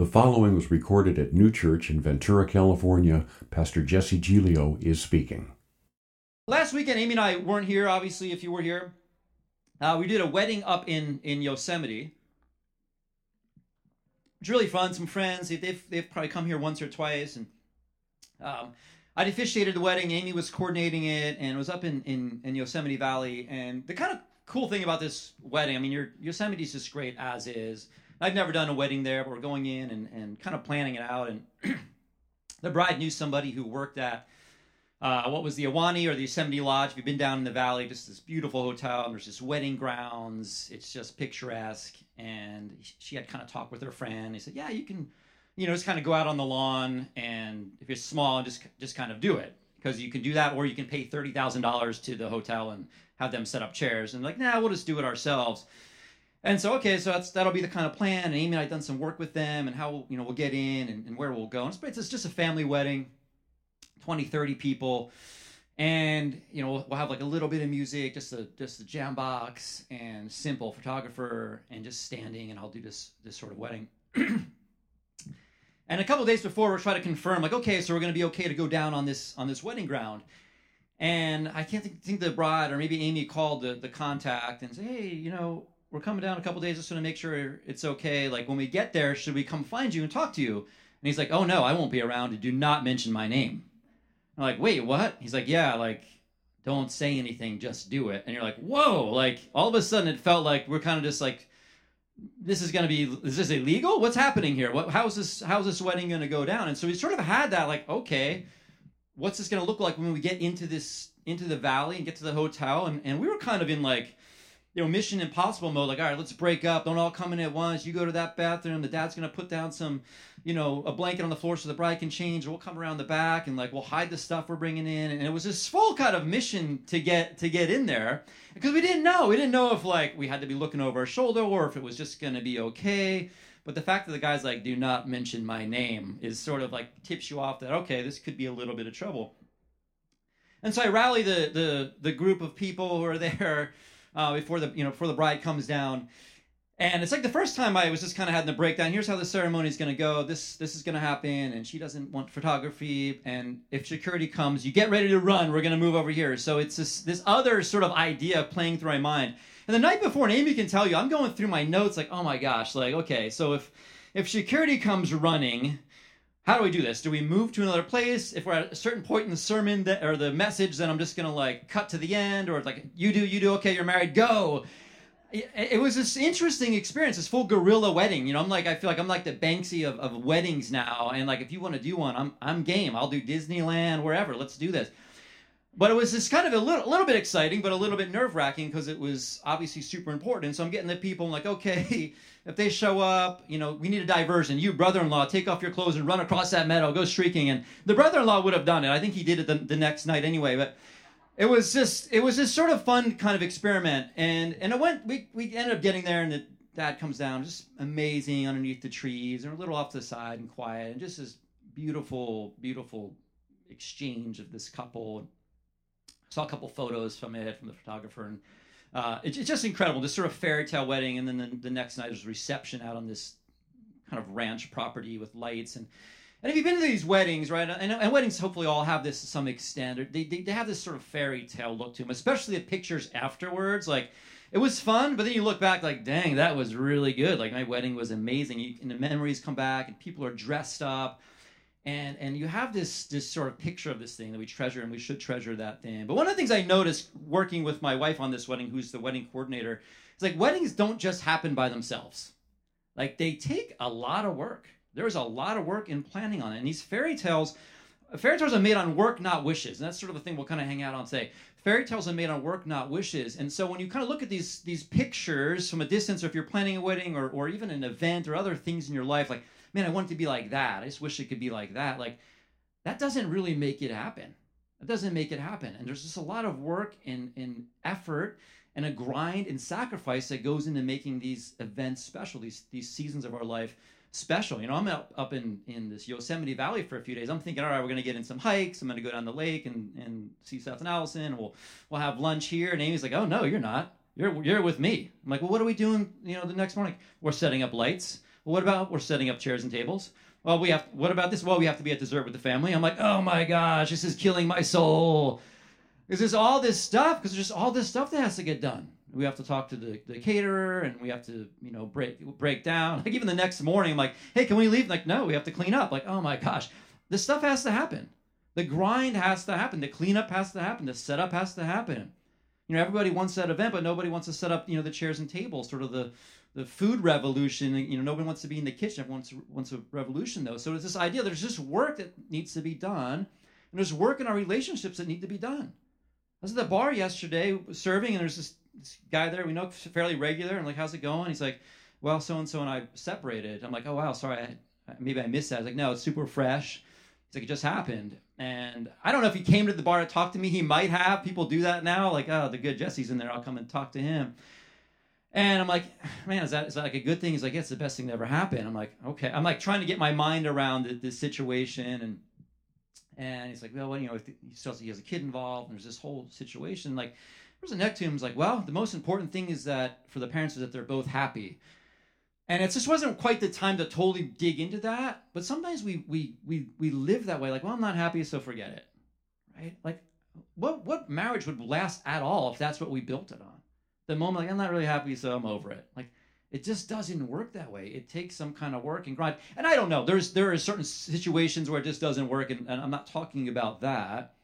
The following was recorded at Neue Church in Ventura, California. Pastor Jesse Giglio is speaking. Last weekend, Amy and I weren't here. Obviously, if you were here, uh, we did a wedding up in in Yosemite. It's really fun. Some friends, they've they've probably come here once or twice, and um, I officiated the wedding. Amy was coordinating it, and it was up in in, in Yosemite Valley. And the kind of cool thing about this wedding, I mean, your Yosemite's just great as is. I've never done a wedding there, but we're going in and, and kind of planning it out. And the bride knew somebody who worked at uh, what was the Ahwahnee or the Yosemite Lodge. If you've been down in the valley, just this beautiful hotel, and there's just wedding grounds. It's just picturesque. And she had kind of talked with her friend. He said, "Yeah, you can, you know, just kind of go out on the lawn, and if you're small, just just kind of do it because you can do that, or you can pay thirty thousand dollars to the hotel and have them set up chairs. And like, nah, we'll just do it ourselves." And so, okay, so that's that'll be the kind of plan. And Amy and I done some work with them and how you know we'll get in and, and where we'll go. And it's, it's just a family wedding, 20, 30 people, and you know we'll have like a little bit of music, just a just a jam box and simple photographer and just standing, and I'll do this this sort of wedding. and a couple days before, we're trying to confirm, like, okay, so we're to be okay to go down on this on this wedding ground. And I can't think, think the bride or maybe Amy called the, the contact and say, hey, you know, we're coming down a couple days just to make sure it's okay. Like when we get there, should we come find you and talk to you? And he's like, oh no, I won't be around. Do not mention my name. I'm like, wait, what? He's like, yeah, like don't say anything, just do it. And you're like, whoa, like all of a sudden it felt like we're kind of just like, this is to be, is this illegal? What's happening here? What, how's this, how's this wedding to go down? And so we sort of had that like, okay, what's this to look like when we get into this, into the valley and get to the hotel? And, and we were kind of in like, you know, Mission Impossible mode. Like, all right, let's break up. Don't all come in at once. You go to that bathroom. The dad's gonna put down some, you know, a blanket on the floor so the bride can change. We'll come around the back and like we'll hide the stuff we're bringing in. And it was this full kind of mission to get to get in there because we didn't know. We didn't know if like we had to be looking over our shoulder or if it was just gonna be okay. But the fact that the guy's like, "Do not mention my name," is sort of like tips you off that okay, this could be a little bit of trouble. And so I rally the the the group of people who are there uh, before the you know before the bride comes down. And it's like the first time I was just kind of having the breakdown. Here's how the ceremony is going to go. This this is going to happen, and she doesn't want photography. And if security comes, you get ready to run. We're going to move over here. So it's this this other sort of idea playing through my mind. And the night before, and Amy can tell you, I'm going through my notes like, oh my gosh, like okay, so if if security comes running, how do we do this? Do we move to another place? If we're at a certain point in the sermon that, or the message, then I'm just gonna like cut to the end, or like you do, you do, okay, you're married, go. It, it was this interesting experience, this full guerrilla wedding. You know, I'm like, I feel like I'm like the Banksy of, of weddings now, and like if you want to do one, I'm I'm game. I'll do Disneyland, wherever. Let's do this. But it was just kind of a little, little bit exciting, but a little bit nerve wracking because it was obviously super important. So I'm getting the people I'm like, okay, if they show up, you know, we need a diversion. You, brother-in-law, take off your clothes and run across that meadow, go streaking. And the brother-in-law would have done it. I think he did it the, the next night anyway. But it was just, it was this sort of fun kind of experiment. And and it went. We we ended up getting there, and the dad comes down, just amazing underneath the trees, and a little off to the side and quiet, and just this beautiful, beautiful exchange of this couple saw a couple photos from it from the photographer and uh, it, it's just incredible this sort of fairy tale wedding and then the, the next night was reception out on this kind of ranch property with lights and and if you've been to these weddings right and, and weddings hopefully all have this to some extent they, they, they have this sort of fairy tale look to them especially the pictures afterwards like it was fun but then you look back like dang that was really good like my wedding was amazing you, and the memories come back and people are dressed up and and you have this this sort of picture of this thing that we treasure and we should treasure that thing. But one of the things i noticed working with my wife on this wedding who's the wedding coordinator is like weddings don't just happen by themselves. Like they take a lot of work. There's a lot of work in planning on it. And these fairy tales fairy tales are made on work not wishes. And that's sort of the thing we'll kind of hang out on today. Fairy tales are made on work not wishes. And so when you kind of look at these these pictures from a distance or if you're planning a wedding or, or even an event or other things in your life like man, I want it to be like that. I just wish it could be like that. Like that doesn't really make it happen. It doesn't make it happen. And there's just a lot of work and, and effort and a grind and sacrifice that goes into making these events special, these these seasons of our life special. You know, I'm up, up in, in this Yosemite Valley for a few days. I'm thinking, all right, we're gonna get in some hikes. I'm gonna go down the lake and, and see Seth and Allison. And We'll we'll have lunch here. And Amy's like, oh no, you're not. You're you're with me. I'm like, well, what are we doing? You know, the next morning we're setting up lights Well, what about we're setting up chairs and tables? Well, we have. What about this? Well, we have to be at dessert with the family. I'm like, oh my gosh, this is killing my soul. Because there's all this stuff. Because there's just all this stuff that has to get done. We have to talk to the, the caterer, and we have to, you know, break break down. Like even the next morning, I'm like, hey, can we leave? Like, no, we have to clean up. Like, oh my gosh, this stuff has to happen. The grind has to happen. The cleanup has to happen. The setup has to happen. You know, everybody wants that event, but nobody wants to set up, you know, the chairs and tables, sort of the the food revolution. You know, nobody wants to be in the kitchen. Everyone wants, wants a revolution, though. So it's this idea there's just work that needs to be done, and there's work in our relationships that need to be done. I was at the bar yesterday serving, and there's this, this guy there we know fairly regular. and like, how's it going? He's like, well, so and so and I separated. I'm like, oh wow, sorry, I, maybe I missed that. I was like, no, it's super fresh. He's like, it just happened. And I don't know if he came to the bar to talk to me. He might have. People do that now. Like, oh, the good Jesse's in there. I'll come and talk to him. And I'm like, man, is that is that like a good thing? He's like, yeah, it's the best thing that ever happened. I'm like, okay. I'm like trying to get my mind around the, this situation, and and he's like, well, you know, he still he has a kid involved, and there's this whole situation. Like, there's a neck to him. He's like, well, the most important thing is that for the parents is that they're both happy. And it just wasn't quite the time to totally dig into that. But sometimes we we we we live that way. Like, well, I'm not happy, so forget it, right? Like, what what marriage would last at all if that's what we built it on? The moment, like, I'm not really happy, so I'm over it. Like, it just doesn't work that way. It takes some kind of work and grind. And I don't know. There's there are certain situations where it just doesn't work, and, and I'm not talking about that.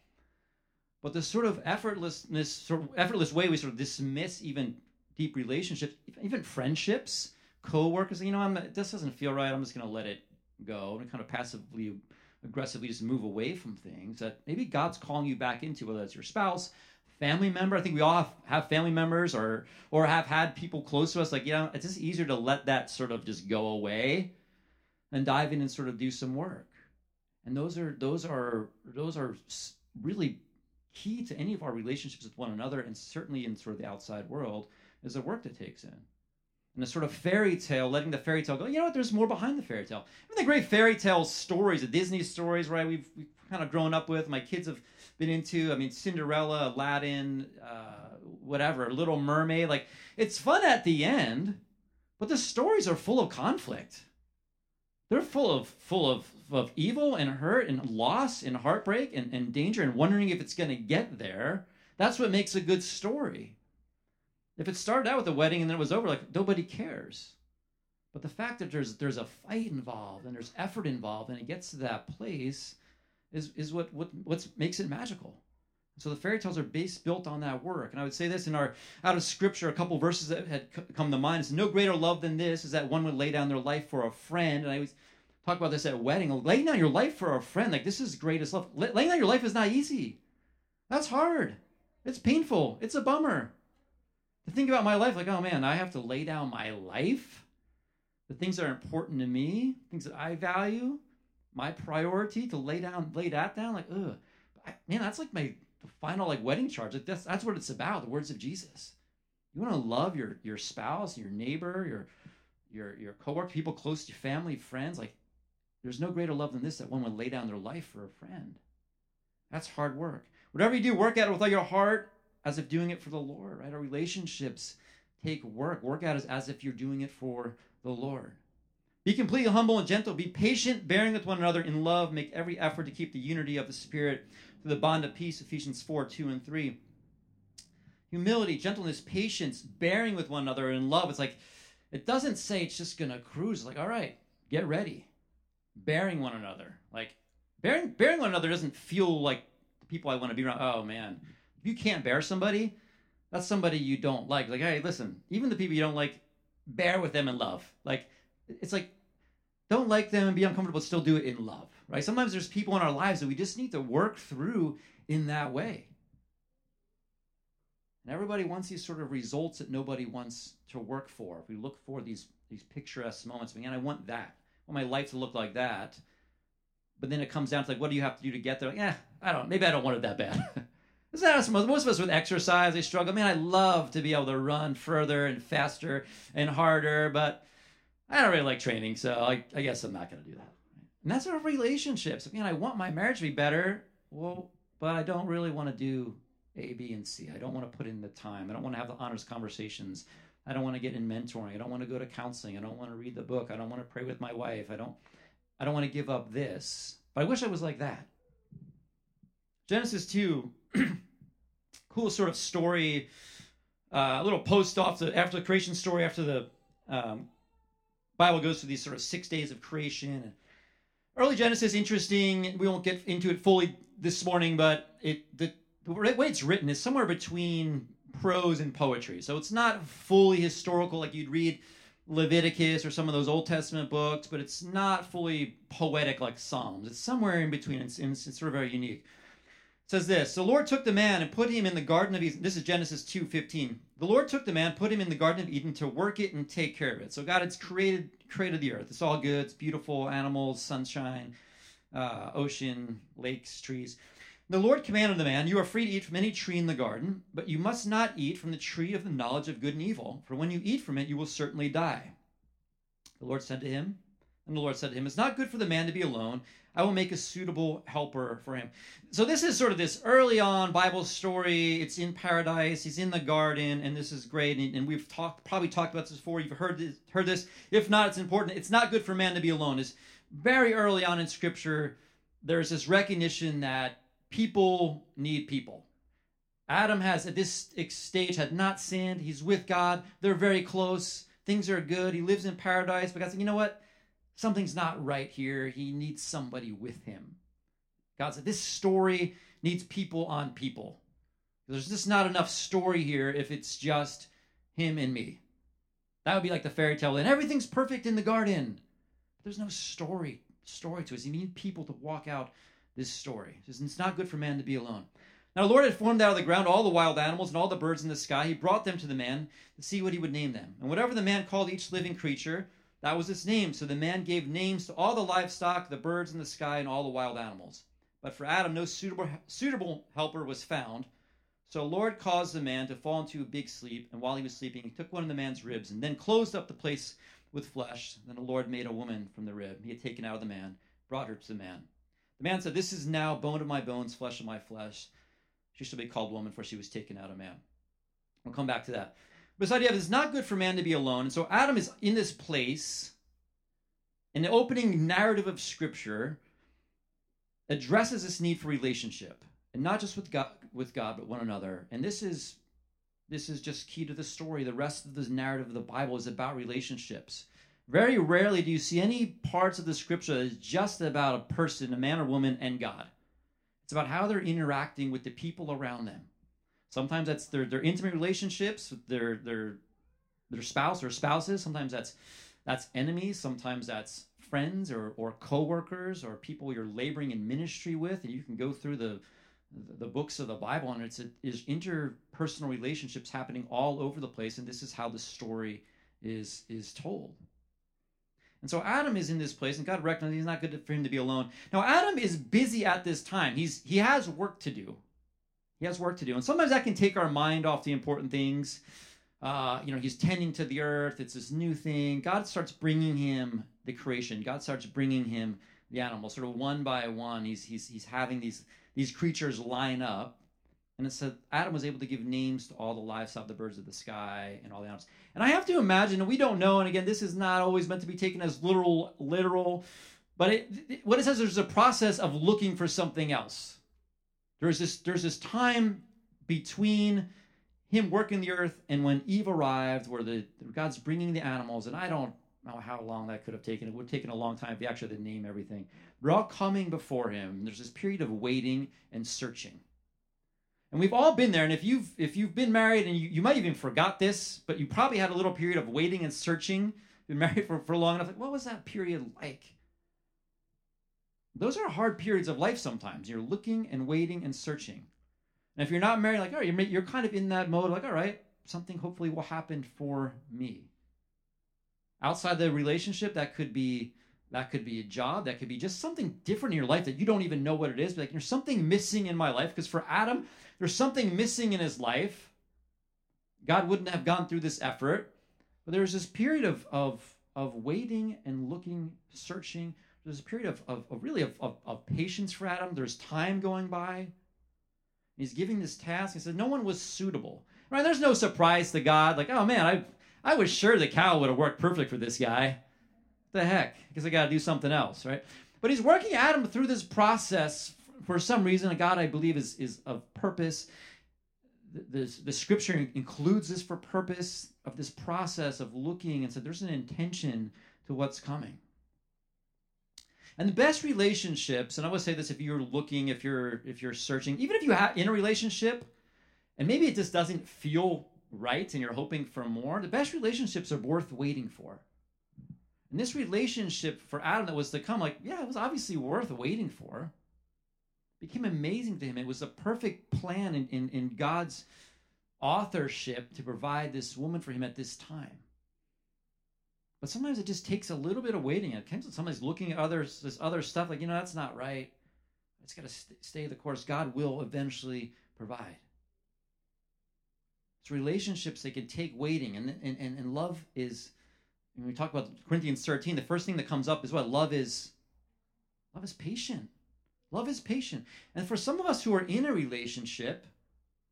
But the sort of effortlessness, sort of effortless way we sort of dismiss even deep relationships, even friendships coworkers, you know, I'm, this doesn't feel right. I'm just to let it go and kind of passively, aggressively just move away from things that maybe God's calling you back into, whether it's your spouse, family member. I think we all have, have family members or or have had people close to us. Like, you know, it's just easier to let that sort of just go away and dive in and sort of do some work. And those are those are those are really key to any of our relationships with one another, and certainly in sort of the outside world, is the work that takes in and a sort of fairy tale, letting the fairy tale go. You know what? There's more behind the fairy tale. Even the great fairy tale stories, the Disney stories, right? We've, we've kind of grown up with. My kids have been into. I mean, Cinderella, Aladdin, uh, whatever, Little Mermaid. Like it's fun at the end, but the stories are full of conflict. They're full of full of of evil and hurt and loss and heartbreak and, and danger and wondering if it's going to get there. That's what makes a good story. If it started out with a wedding and then it was over, like nobody cares. But the fact that there's there's a fight involved and there's effort involved and it gets to that place is is what what what makes it magical. So the fairy tales are based built on that work. And I would say this in our out of scripture, a couple verses that had come to mind. It's no greater love than this is that one would lay down their life for a friend. And I always talk about this at a wedding. Laying down your life for a friend, like this is greatest love. Laying down your life is not easy. That's hard. It's painful. It's a bummer to think about my life like, oh man, I have to lay down my life, the things that are important to me, things that I value, my priority to lay down, lay that down. Like, ugh, man, that's like my final like wedding charge. Like that's that's what it's about. The words of Jesus. You want to love your your spouse, your neighbor, your your your coworker, people close to your family, friends. Like, there's no greater love than this that one would lay down their life for a friend. That's hard work. Whatever you do, work at it with all your heart as if doing it for the Lord, right? Our relationships take work. Work out as, as if you're doing it for the Lord. Be completely humble and gentle. Be patient, bearing with one another in love. Make every effort to keep the unity of the Spirit through the bond of peace, Ephesians 4 2 and 3. Humility, gentleness, patience, bearing with one another in love. It's like, it doesn't say it's just going to cruise. like, all right, get ready. Bearing one another. Like, bearing, bearing one another doesn't feel like the people I want to be around. Oh, man If you can't bear somebody, that's somebody you don't like. Like, hey, listen, even the people you don't like, bear with them in love. Like, it's like, don't like them and be uncomfortable, still do it in love, right? Sometimes there's people in our lives that we just need to work through in that way. And everybody wants these sort of results that nobody wants to work for. If we look for these these picturesque moments, man, I want that. I want my life to look like that. But then it comes down to like, what do you have to do to get there? Like, yeah, I don't. Maybe I don't want it that bad. Most, most of us with exercise, they struggle. Man, I love to be able to run further and faster and harder, but I don't really like training, so I, I guess I'm not going to do that. And that's our relationships. Man, I want my marriage to be better, well, but I don't really want to do A, B, and C. I don't want to put in the time. I don't want to have the honest conversations I don't want to get in mentoring. I don't want to go to counseling. I don't want to read the book. I don't want to pray with my wife. I don't I don't want to give up this. But I wish I was like that. Genesis 2 cool sort of story uh, a little post off the after the creation story after the um, Bible goes through these sort of six days of creation. Early Genesis, interesting. We won't get into it fully this morning, but it the, the way it's written is somewhere between prose and poetry. So it's not fully historical like you'd read Leviticus or some of those Old Testament books, but it's not fully poetic like Psalms. It's somewhere in between. It's, it's, it's sort of very unique. It says this the lord took the man and put him in the garden of eden this is genesis 2.15 the lord took the man put him in the garden of eden to work it and take care of it. So god has created created the earth. It's all good. It's beautiful. Animals sunshine uh, ocean lakes trees. The lord commanded the man you are free to eat from any tree in the garden but you must not eat from the tree of the knowledge of good and evil for when you eat from it you will certainly die. The lord said to him and the lord said to him it's not good for the man to be alone I will make a suitable helper for him. So this is sort of this early on Bible story. It's in paradise. He's in the garden, and this is great. And, and we've talked probably talked about this before. You've heard this, heard this. If not, it's important. It's not good for man to be alone. It's very early on in Scripture. There's this recognition that people need people. Adam has at this stage had not sinned. He's with God. They're very close. Things are good. He lives in paradise. But God's said, you know what? Something's not right here. He needs somebody with him. God said, This story needs people on people. There's just not enough story here if it's just him and me. That would be like the fairy tale, and everything's perfect in the garden. There's no story story to us. You need people to walk out this story. It's not good for man to be alone. Now the Lord had formed out of the ground all the wild animals and all the birds in the sky. He brought them to the man to see what he would name them. And whatever the man called each living creature, that was its name. So the man gave names to all the livestock, the birds in the sky, and all the wild animals. But for Adam, no suitable, suitable helper was found. So Lord caused the man to fall into a big sleep, and while he was sleeping, he took one of the man's ribs and then closed up the place with flesh. Then the Lord made a woman from the rib he had taken out of the man, brought her to the man. The man said, This is now bone of my bones, flesh of my flesh. She shall be called woman, for she was taken out of man. We'll come back to that. But idea of it's not good for man to be alone. And so Adam is in this place, and the opening narrative of Scripture addresses this need for relationship, and not just with God, with God, but one another. And this is this is just key to the story. The rest of the narrative of the Bible is about relationships. Very rarely do you see any parts of the scripture that is just about a person, a man or woman, and God. It's about how they're interacting with the people around them. Sometimes that's their, their intimate relationships, their their their spouse or spouses. Sometimes that's that's enemies. Sometimes that's friends or or coworkers or people you're laboring in ministry with. And you can go through the the books of the Bible, and it's a, is interpersonal relationships happening all over the place. And this is how the story is is told. And so Adam is in this place, and God recognizes he's not good for him to be alone. Now Adam is busy at this time. He's he has work to do. He has work to do. And sometimes that can take our mind off the important things. Uh, you know, he's tending to the earth. It's this new thing. God starts bringing him the creation. God starts bringing him the animals, sort of one by one. He's he's he's having these these creatures line up, and it said Adam was able to give names to all the livestock, the birds of the sky, and all the animals. And I have to imagine, and we don't know. And again, this is not always meant to be taken as literal, literal. But it, it, what it says, there's a process of looking for something else there's this, there's this time between him working the earth and when Eve arrived, where the God's bringing the animals, and I don't know how long that could have taken. It would have taken a long time if he actually had to name everything. They're all coming before him. There's this period of waiting and searching. And we've all been there. And if you've if you've been married and you, you might even forgot this, but you probably had a little period of waiting and searching. Been married for, for long enough. Like, what was that period like? Those are hard periods of life sometimes. You're looking and waiting and searching. And if you're not married, like, all right, you're, you're kind of in that mode, like, all right, something hopefully will happen for me. Outside the relationship, that could be that could be a job, that could be just something different in your life that you don't even know what it is. But like, there's something missing in my life. Because for Adam, there's something missing in his life. God wouldn't have gone through this effort. But there's this period of of of waiting and looking, searching, there's a period of, of, of really of, of, of, patience for Adam. There's time going by. He's giving this task. He says no one was suitable. Right? There's no surprise to God. Like, oh man, I I was sure the cow would have worked perfect for this guy. What the heck? Because I got to do something else, right? But he's working Adam through this process for some reason. God, I believe, is is of purpose. The, the, the scripture includes this for purpose of this process of looking and said there's an intention to what's coming. And the best relationships, and I would say this if you're looking, if you're if you're searching, even if you have in a relationship, and maybe it just doesn't feel right and you're hoping for more, the best relationships are worth waiting for. And this relationship for Adam that was to come, like, yeah, it was obviously worth waiting for. It became amazing to him. It was a perfect plan in, in, in God's authorship to provide this woman for him at this time. But sometimes it just takes a little bit of waiting. It sometimes looking at others, this other stuff, like, you know, that's not right. It's got to st- stay the course. God will eventually provide. It's relationships that can take waiting. And, and, and, and love is, when we talk about Corinthians 13, the first thing that comes up is what? Love is, love is patient. Love is patient. And for some of us who are in a relationship,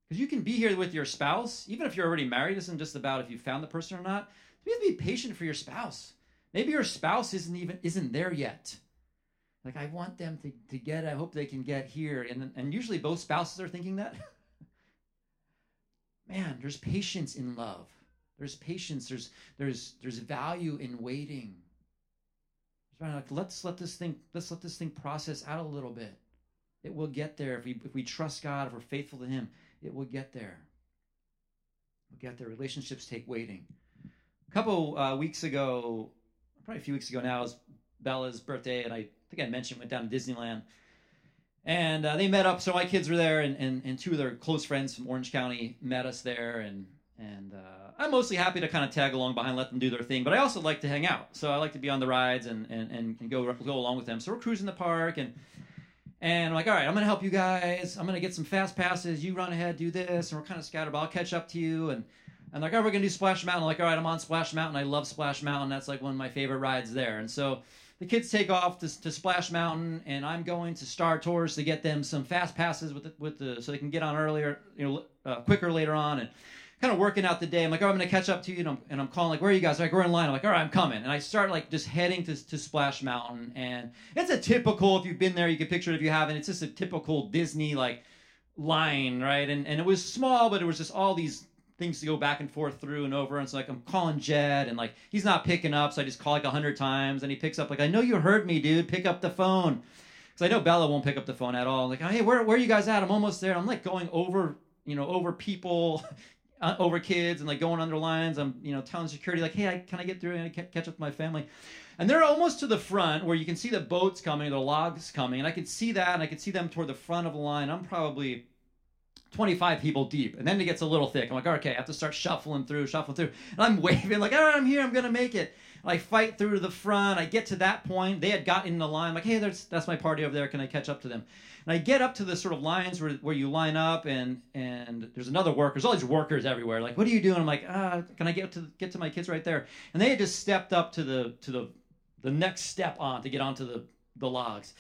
because you can be here with your spouse, even if you're already married, isn't just about if you found the person or not. You have to be patient for your spouse. Maybe your spouse isn't even isn't there yet. Like I want them to, to get, I hope they can get here. And and usually both spouses are thinking that. Man, there's patience in love. There's patience. There's there's there's value in waiting. Like, let's let this thing let's let this thing process out a little bit. It will get there if we if we trust God, if we're faithful to Him. It will get there. We'll get there. Relationships take waiting. A couple uh, weeks ago, probably a few weeks ago now, was Bella's birthday, and I think I mentioned went down to Disneyland. And uh, they met up. So my kids were there, and, and, and two of their close friends from Orange County met us there. And and uh, I'm mostly happy to kind of tag along behind, let them do their thing. But I also like to hang out. So I like to be on the rides and and, and go go along with them. So we're cruising the park, and and I'm like, all right, I'm gonna help you guys. I'm gonna get some fast passes. You run ahead, do this, and we're kind of scattered. But I'll catch up to you. And and like, right, we're gonna do Splash Mountain. Like, all right, I'm on Splash Mountain. I love Splash Mountain. That's like one of my favorite rides there. And so the kids take off to, to Splash Mountain, and I'm going to Star Tours to get them some fast passes with the, with the so they can get on earlier, you know, uh, quicker later on, and kind of working out the day. I'm like, oh, I'm to catch up to you, and I'm, and I'm calling like, where are you guys? Like, we're in line. I'm like, all right, I'm coming, and I start like just heading to, to Splash Mountain, and it's a typical. If you've been there, you can picture it. If you haven't, it's just a typical Disney like line, right? And and it was small, but it was just all these things to go back and forth through and over. And so like I'm calling Jed and like he's not picking up, so I just call like a hundred times and he picks up like I know you heard me, dude. Pick up the phone. Because I know Bella won't pick up the phone at all. I'm like, hey, where where are you guys at? I'm almost there. I'm like going over, you know, over people, uh, over kids, and like going under lines. I'm, you know, telling security like, hey, I, can I get through and catch up with my family? And they're almost to the front where you can see the boats coming, the logs coming, and I could see that, and I could see them toward the front of the line. I'm probably 25 people deep. And then it gets a little thick. I'm like, okay, I have to start shuffling through, shuffling through. And I'm waving, like, all right, I'm here, I'm going to make it. And I fight through to the front. I get to that point. They had gotten in the line. I'm like, hey, there's, that's my party over there. Can I catch up to them? And I get up to the sort of lines where, where you line up, and and there's another worker. There's all these workers everywhere. Like, what are you doing? I'm like, ah, can I get to get to my kids right there? And they had just stepped up to the to the the next step on to get onto the the logs.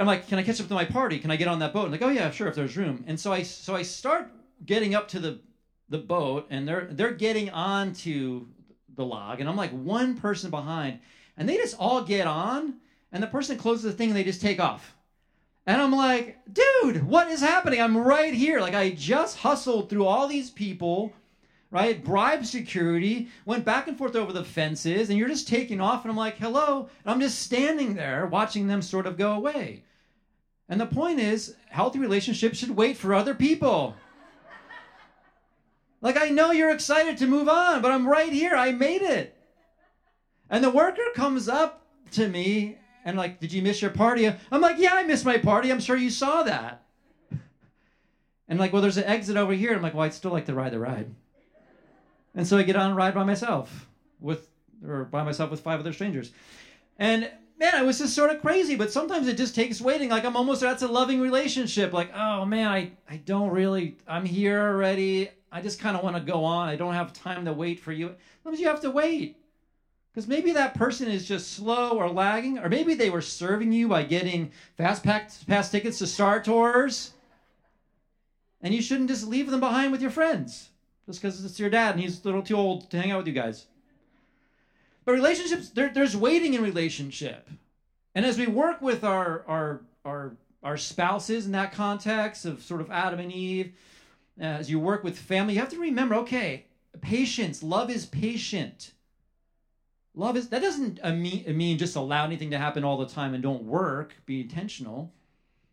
I'm like, can I catch up to my party? Can I get on that boat? And like, oh yeah, sure, if there's room. And so I so I start getting up to the the boat, and they're they're getting onto the log, and I'm like one person behind, and they just all get on, and the person closes the thing, and they just take off. And I'm like, dude, what is happening? I'm right here. Like I just hustled through all these people right? Bribed security, went back and forth over the fences, and you're just taking off. And I'm like, hello. And I'm just standing there watching them sort of go away. And the point is, healthy relationships should wait for other people. Like, I know you're excited to move on, but I'm right here. I made it. And the worker comes up to me and, like, did you miss your party? I'm like, yeah, I missed my party. I'm sure you saw that. And, like, well, there's an exit over here. I'm like, well, I'd still like to ride the ride. And so I get on a ride by myself with, or by myself with five other strangers. And man, I was just sort of crazy, but sometimes it just takes waiting. Like I'm almost that's a loving relationship. Like, oh man, I, I don't really I'm here already. I just kind of want to go on. I don't have time to wait for you. Sometimes you have to wait. Because maybe that person is just slow or lagging, or maybe they were serving you by getting fast pass tickets to Star Tours. And you shouldn't just leave them behind with your friends. just because it's your dad and he's a little too old to hang out with you guys. But relationships, there, there's waiting in relationship. And as we work with our, our, our, our spouses in that context of sort of Adam and Eve, uh, as you work with family, you have to remember okay, patience, love is patient. Love is, that doesn't mean, mean just allow anything to happen all the time and don't work, be intentional.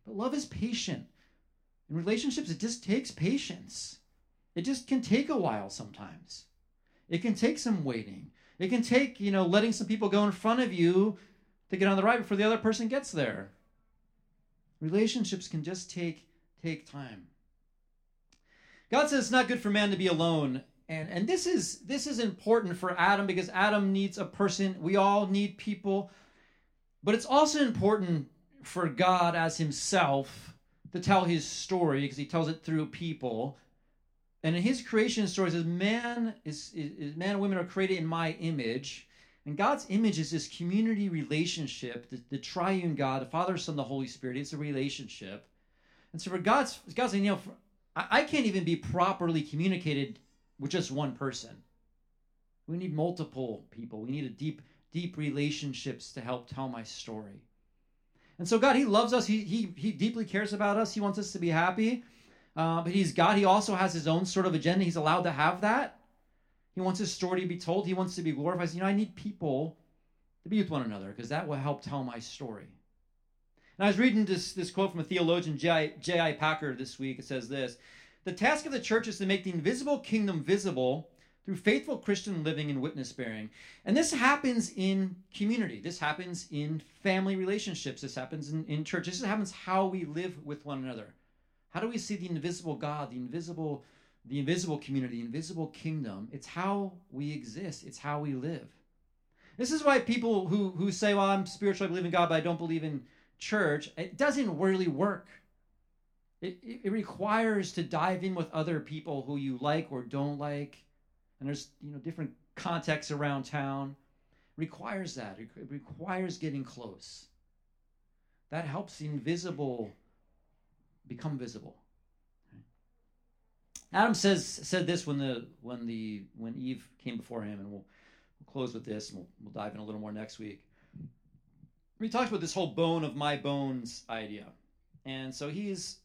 But love is patient. In relationships, it just takes patience. It just can take a while sometimes. It can take some waiting. It can take, you know, letting some people go in front of you to get on the right before the other person gets there. Relationships can just take take time. God says it's not good for man to be alone. And and this is this is important for Adam because Adam needs a person. We all need people. But it's also important for God as himself to tell his story because he tells it through people. And in his creation story, says, Man is, is, man and women are created in my image. And God's image is this community relationship, the, the triune God, the Father, Son, the Holy Spirit. It's a relationship. And so for God's God's saying, you know, for, I, I can't even be properly communicated with just one person. We need multiple people. We need a deep, deep relationships to help tell my story. And so God, He loves us. He He He deeply cares about us. He wants us to be happy. Uh, but he's God. He also has his own sort of agenda. He's allowed to have that. He wants his story to be told. He wants to be glorified. You know, I need people to be with one another because that will help tell my story. And I was reading this, this quote from a theologian, J.I. Packer, this week. It says this The task of the church is to make the invisible kingdom visible through faithful Christian living and witness bearing. And this happens in community. This happens in family relationships. This happens in, in church. This happens how we live with one another. How do we see the invisible God, the invisible, the invisible community, the invisible kingdom? It's how we exist. It's how we live. This is why people who, who say, well, I'm spiritual, I believe in God, but I don't believe in church, it doesn't really work. It, it, requires to dive in with other people who you like or don't like. And there's, you know, different contexts around town. It requires that. It, it requires getting close. That helps the invisible become visible. Adam says said this when the when the when Eve came before him, and we'll, we'll close with this, and we'll, we'll dive in a little more next week. We talked about this whole bone of my bones idea, and so he's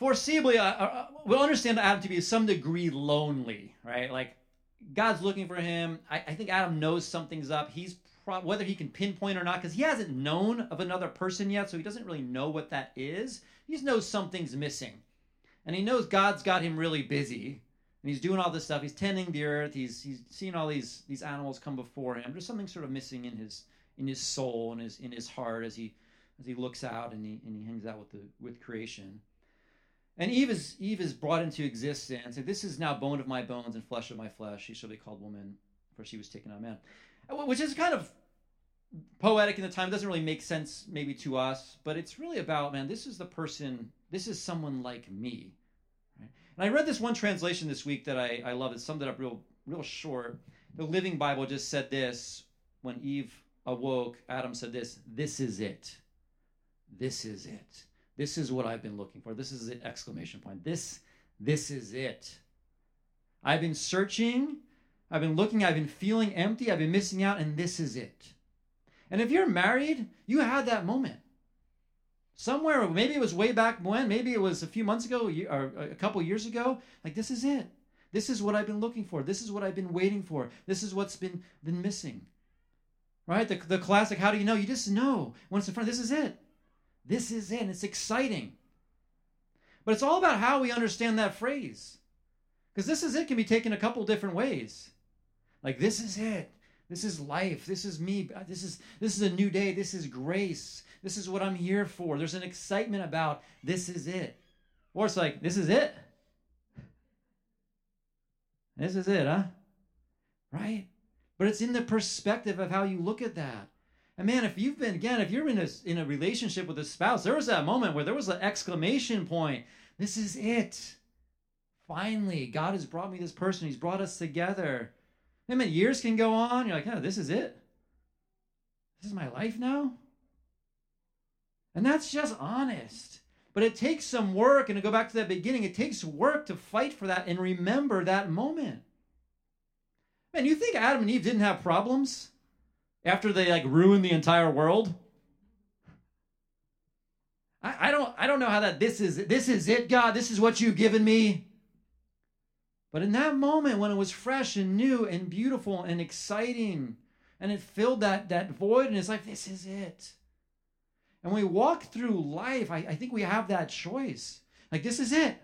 foreseeably uh, uh, we'll understand Adam to be some degree lonely, right? Like God's looking for him. I, I think Adam knows something's up. He's whether he can pinpoint or not, because he hasn't known of another person yet, so he doesn't really know what that is. He just knows something's missing. And he knows God's got him really busy. And he's doing all this stuff. He's tending the earth. He's he's seeing all these these animals come before him. There's something sort of missing in his in his soul and his in his heart as he as he looks out and he and he hangs out with the with creation. And Eve is Eve is brought into existence. And this is now bone of my bones and flesh of my flesh. She shall be called woman, for she was taken out of man. Which is kind of poetic in the time doesn't really make sense maybe to us but it's really about man this is the person this is someone like me right? and i read this one translation this week that i, I love. It summed it up real real short. The living bible just said this when eve awoke adam said this this is it. This is it. This is what i've been looking for. This is it exclamation point. This this is it. I've been searching i've been looking i've been feeling empty i've been missing out and this is it and if you're married, you had that moment. Somewhere, maybe it was way back when, maybe it was a few months ago or a couple years ago. Like, this is it. This is what I've been looking for. This is what I've been waiting for. This is what's been, been missing. Right? The, the classic, how do you know? You just know it's in front. This is it. This is it. It's exciting. But it's all about how we understand that phrase. Because this is it can be taken a couple different ways. Like, this is it. This is life. This is me. This is this is a new day. This is grace. This is what I'm here for. There's an excitement about this is it. Or it's like, this is it. This is it, huh? Right? But it's in the perspective of how you look at that. And man, if you've been again, if you're in a in a relationship with a spouse, there was that moment where there was an exclamation point. This is it. Finally, God has brought me this person. He's brought us together. I mean, years can go on. You're like, oh, this is it. This is my life now. And that's just honest. But it takes some work, and to go back to that beginning, it takes work to fight for that and remember that moment. Man, you think Adam and Eve didn't have problems after they like ruined the entire world? I, I don't I don't know how that this is this is it, God, this is what you've given me. But in that moment when it was fresh and new and beautiful and exciting, and it filled that that void, and it's like, this is it. And we walk through life, I, I think we have that choice. Like, this is it.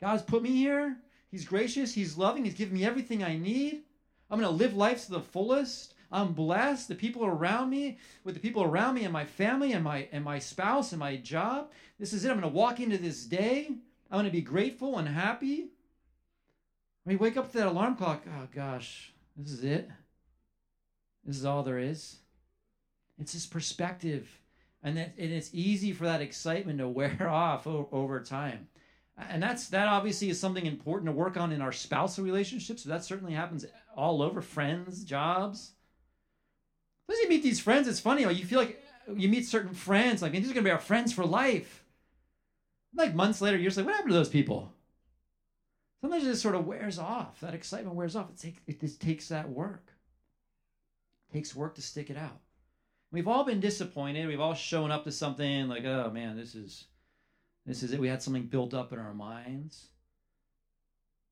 God's put me here. He's gracious. He's loving. He's given me everything I need. I'm going to live life to the fullest. I'm blessed. The people around me, with the people around me and my family and my and my spouse and my job. This is it. I'm going to walk into this day. I'm going to be grateful and happy. When you wake up to that alarm clock, oh gosh, this is it. This is all there is. It's this perspective. And, that, and it's easy for that excitement to wear off o- over time. And that's that obviously is something important to work on in our spousal relationships. So that certainly happens all over friends, jobs. As you meet these friends, it's funny. You feel like uh, you meet certain friends, like, these are to be our friends for life. Like months later, you're just like, what happened to those people? Sometimes it just sort of wears off. That excitement wears off. It, take, it just takes that work. It takes work to stick it out. We've all been disappointed. We've all shown up to something like, oh man, this is this is it. We had something built up in our minds.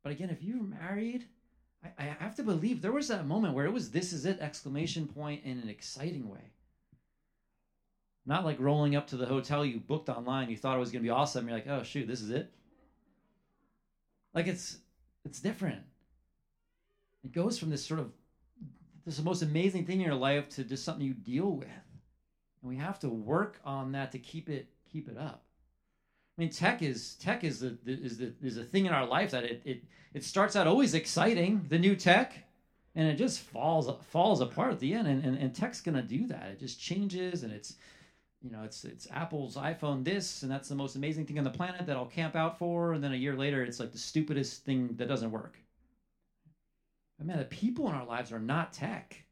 But again, if you're married, I, I have to believe there was that moment where it was this is it exclamation point in an exciting way. Not like rolling up to the hotel you booked online, you thought it was gonna be awesome. You're like, oh shoot, this is it. Like it's it's different. It goes from this sort of this is the most amazing thing in your life to just something you deal with. And we have to work on that to keep it keep it up. I mean, tech is tech is the is the is a thing in our life that it it it starts out always exciting, the new tech, and it just falls falls apart at the end. And and, and tech's gonna do that. It just changes, and it's you know it's it's Apple's iPhone this, and that's the most amazing thing on the planet that I'll camp out for. And then a year later, it's like the stupidest thing that doesn't work. But man, the people in our lives are not tech.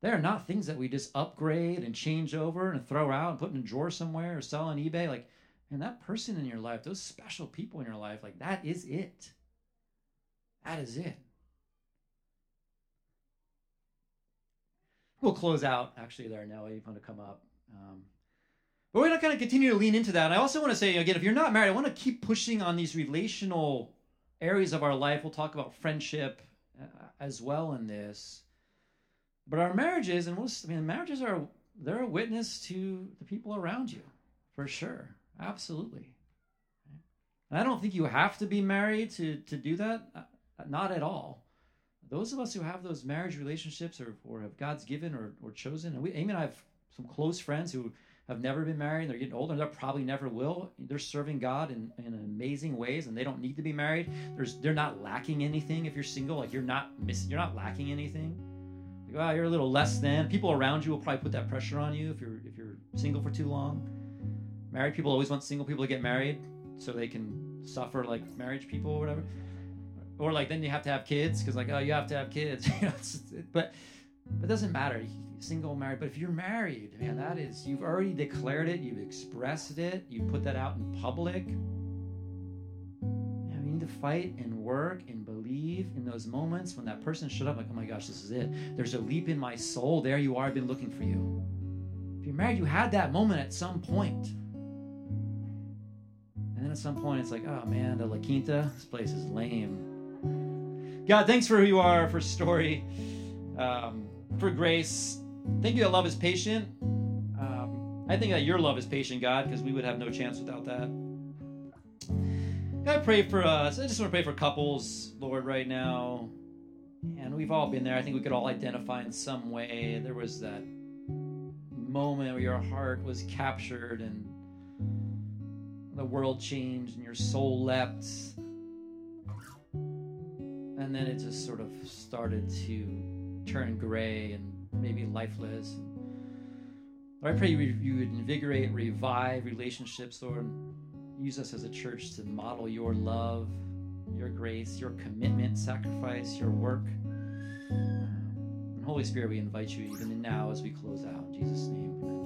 They are not things that we just upgrade and change over and throw out and put in a drawer somewhere or sell on eBay. Like and that person in your life, those special people in your life, like that is it. That is it. We'll close out actually there now. You want to come up. Um, but we're going to kind of continue to lean into that. I also want to say, again, if you're not married, I want to keep pushing on these relational areas of our life. We'll talk about friendship uh, as well in this. But our marriages, and we'll, I mean, marriages are, they're a witness to the people around you, for sure. Absolutely. And I don't think you have to be married to, to do that. Uh, not at all. Those of us who have those marriage relationships or, or have God's given or, or chosen, and we, Amy and I have some close friends who have never been married. They're getting older. And they probably never will. They're serving God in, in amazing ways, and they don't need to be married. There's they're not lacking anything. If you're single, like you're not missing, you're not lacking anything. Like, oh, you're a little less than. People around you will probably put that pressure on you if you're if you're single for too long. Married people always want single people to get married so they can suffer like marriage people or whatever. Or like then you have to have kids because like oh you have to have kids. but it doesn't matter. Single, married. But if you're married, man, that is you've already declared it. You've expressed it. You put that out in public. Yeah, we need to fight and work and believe in those moments when that person showed up. Like oh my gosh, this is it. There's a leap in my soul. There you are. I've been looking for you. If you're married, you had that moment at some point. And then at some point, it's like, oh man, the La Quinta, this place is lame. God, thanks for who you are, for story, um, for grace. Thank you that love is patient. Um, I think that your love is patient, God, because we would have no chance without that. God, I pray for us. I just want to pray for couples, Lord, right now. And we've all been there. I think we could all identify in some way. There was that moment where your heart was captured and the world changed and your soul leapt. And then it just sort of started to turn gray and maybe lifeless. Lord, I pray you, you would invigorate, revive relationships, Lord. Use us as a church to model your love, your grace, your commitment, sacrifice, your work. And Holy Spirit, we invite you even now as we close out. In Jesus' name, amen.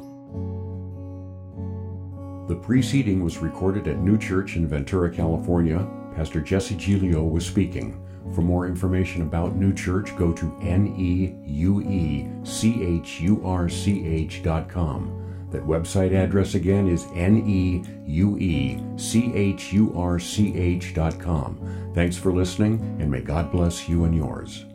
The preceding was recorded at Neue Church in Ventura, California. Pastor Jesse Giglio was speaking. For more information about Neue Church, go to neuechurch.com. That website address again is neuechurch.com. Thanks for listening, and may God bless you and yours.